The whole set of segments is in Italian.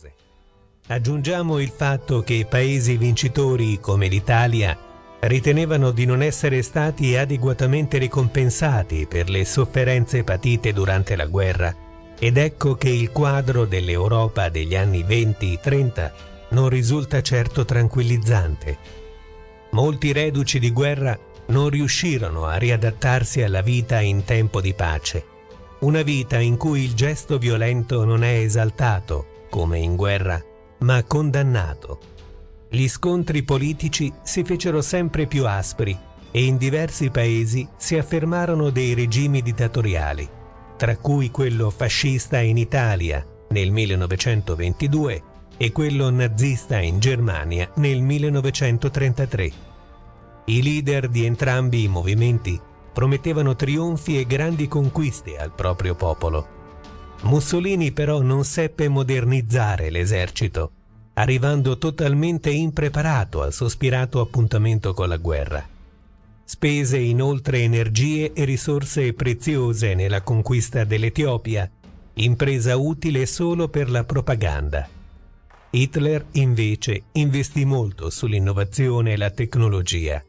cose. Aggiungiamo il fatto che paesi vincitori come l'Italia ritenevano di non essere stati adeguatamente ricompensati per le sofferenze patite durante la guerra ed ecco che il quadro dell'Europa degli anni 20-30 non risulta certo tranquillizzante. Molti reduci di guerra non riuscirono a riadattarsi alla vita in tempo di pace, una vita in cui il gesto violento non è esaltato, come in guerra, ma condannato. Gli scontri politici si fecero sempre più aspri e in diversi paesi si affermarono dei regimi dittatoriali, tra cui quello fascista in Italia nel 1922 e quello nazista in Germania nel 1933. I leader di entrambi i movimenti promettevano trionfi e grandi conquiste al proprio popolo. Mussolini però non seppe modernizzare l'esercito arrivando totalmente impreparato al sospirato appuntamento con la guerra. Spese inoltre energie e risorse preziose nella conquista dell'Etiopia, impresa utile solo per la propaganda. Hitler invece investì molto sull'innovazione e la tecnologia.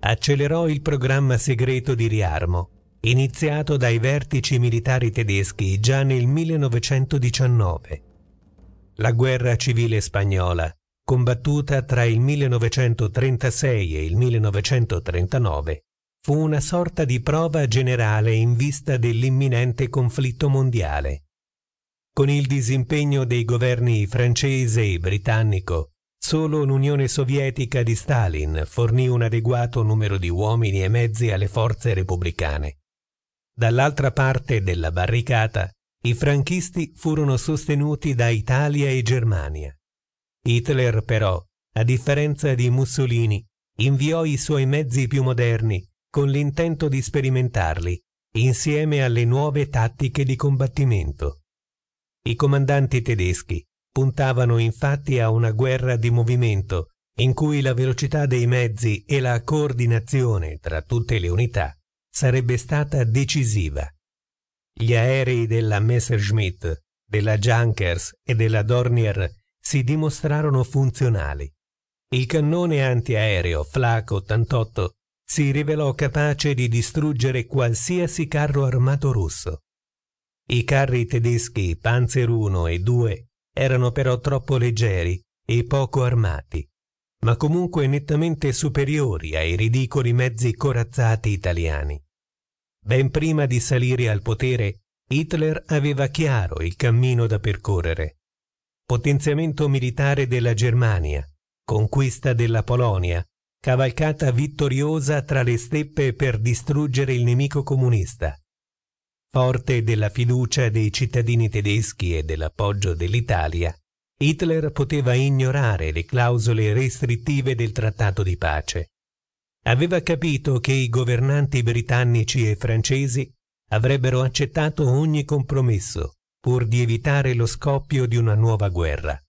Accelerò il programma segreto di riarmo, iniziato dai vertici militari tedeschi già nel 1919 la guerra civile spagnola, combattuta tra il 1936 e il 1939, fu una sorta di prova generale in vista dell'imminente conflitto mondiale. Con il disimpegno dei governi francese e britannico, solo l'Unione Sovietica di Stalin fornì un adeguato numero di uomini e mezzi alle forze repubblicane. Dall'altra parte della barricata i franchisti furono sostenuti da Italia e Germania. Hitler però, a differenza di Mussolini, inviò i suoi mezzi più moderni con l'intento di sperimentarli insieme alle nuove tattiche di combattimento. I comandanti tedeschi puntavano infatti a una guerra di movimento in cui la velocità dei mezzi e la coordinazione tra tutte le unità sarebbe stata decisiva. Gli aerei della Messerschmitt, della Junkers e della Dornier si dimostrarono funzionali. Il cannone antiaereo Flak 88 si rivelò capace di distruggere qualsiasi carro armato russo. I carri tedeschi Panzer 1 e 2 erano però troppo leggeri e poco armati, ma comunque nettamente superiori ai ridicoli mezzi corazzati italiani. Ben prima di salire al potere, Hitler aveva chiaro il cammino da percorrere. Potenziamento militare della Germania, conquista della Polonia, cavalcata vittoriosa tra le steppe per distruggere il nemico comunista. Forte della fiducia dei cittadini tedeschi e dell'appoggio dell'Italia, Hitler poteva ignorare le clausole restrittive del trattato di pace Aveva capito che i governanti britannici e francesi avrebbero accettato ogni compromesso pur di evitare lo scoppio di una nuova guerra.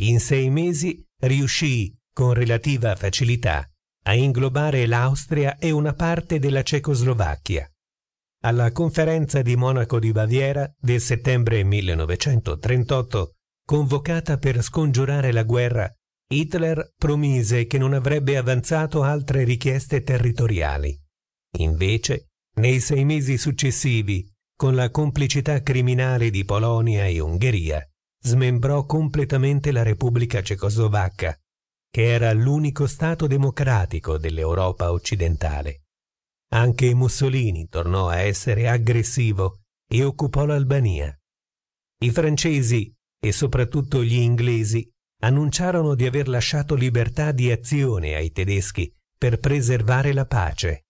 In sei mesi riuscì, con relativa facilità, a inglobare l'Austria e una parte della Cecoslovacchia. Alla conferenza di Monaco di Baviera del settembre 1938, convocata per scongiurare la guerra Hitler promise che non avrebbe avanzato altre richieste territoriali. Invece, nei sei mesi successivi, con la complicità criminale di Polonia e Ungheria, smembrò completamente la Repubblica Cecoslovacca, che era l'unico Stato democratico dell'Europa occidentale. Anche Mussolini tornò a essere aggressivo e occupò l'Albania. I francesi e soprattutto gli inglesi annunciarono di aver lasciato libertà di azione ai tedeschi per preservare la pace.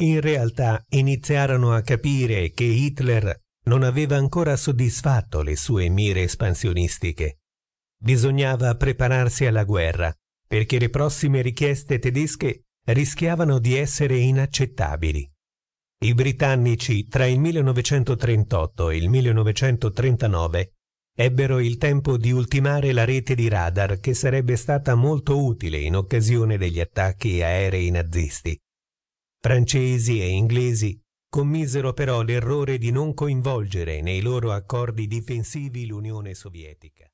In realtà iniziarono a capire che Hitler non aveva ancora soddisfatto le sue mire espansionistiche. Bisognava prepararsi alla guerra, perché le prossime richieste tedesche rischiavano di essere inaccettabili. I britannici tra il 1938 e il 1939 ebbero il tempo di ultimare la rete di radar che sarebbe stata molto utile in occasione degli attacchi aerei nazisti. Francesi e inglesi commisero però l'errore di non coinvolgere nei loro accordi difensivi l'Unione Sovietica.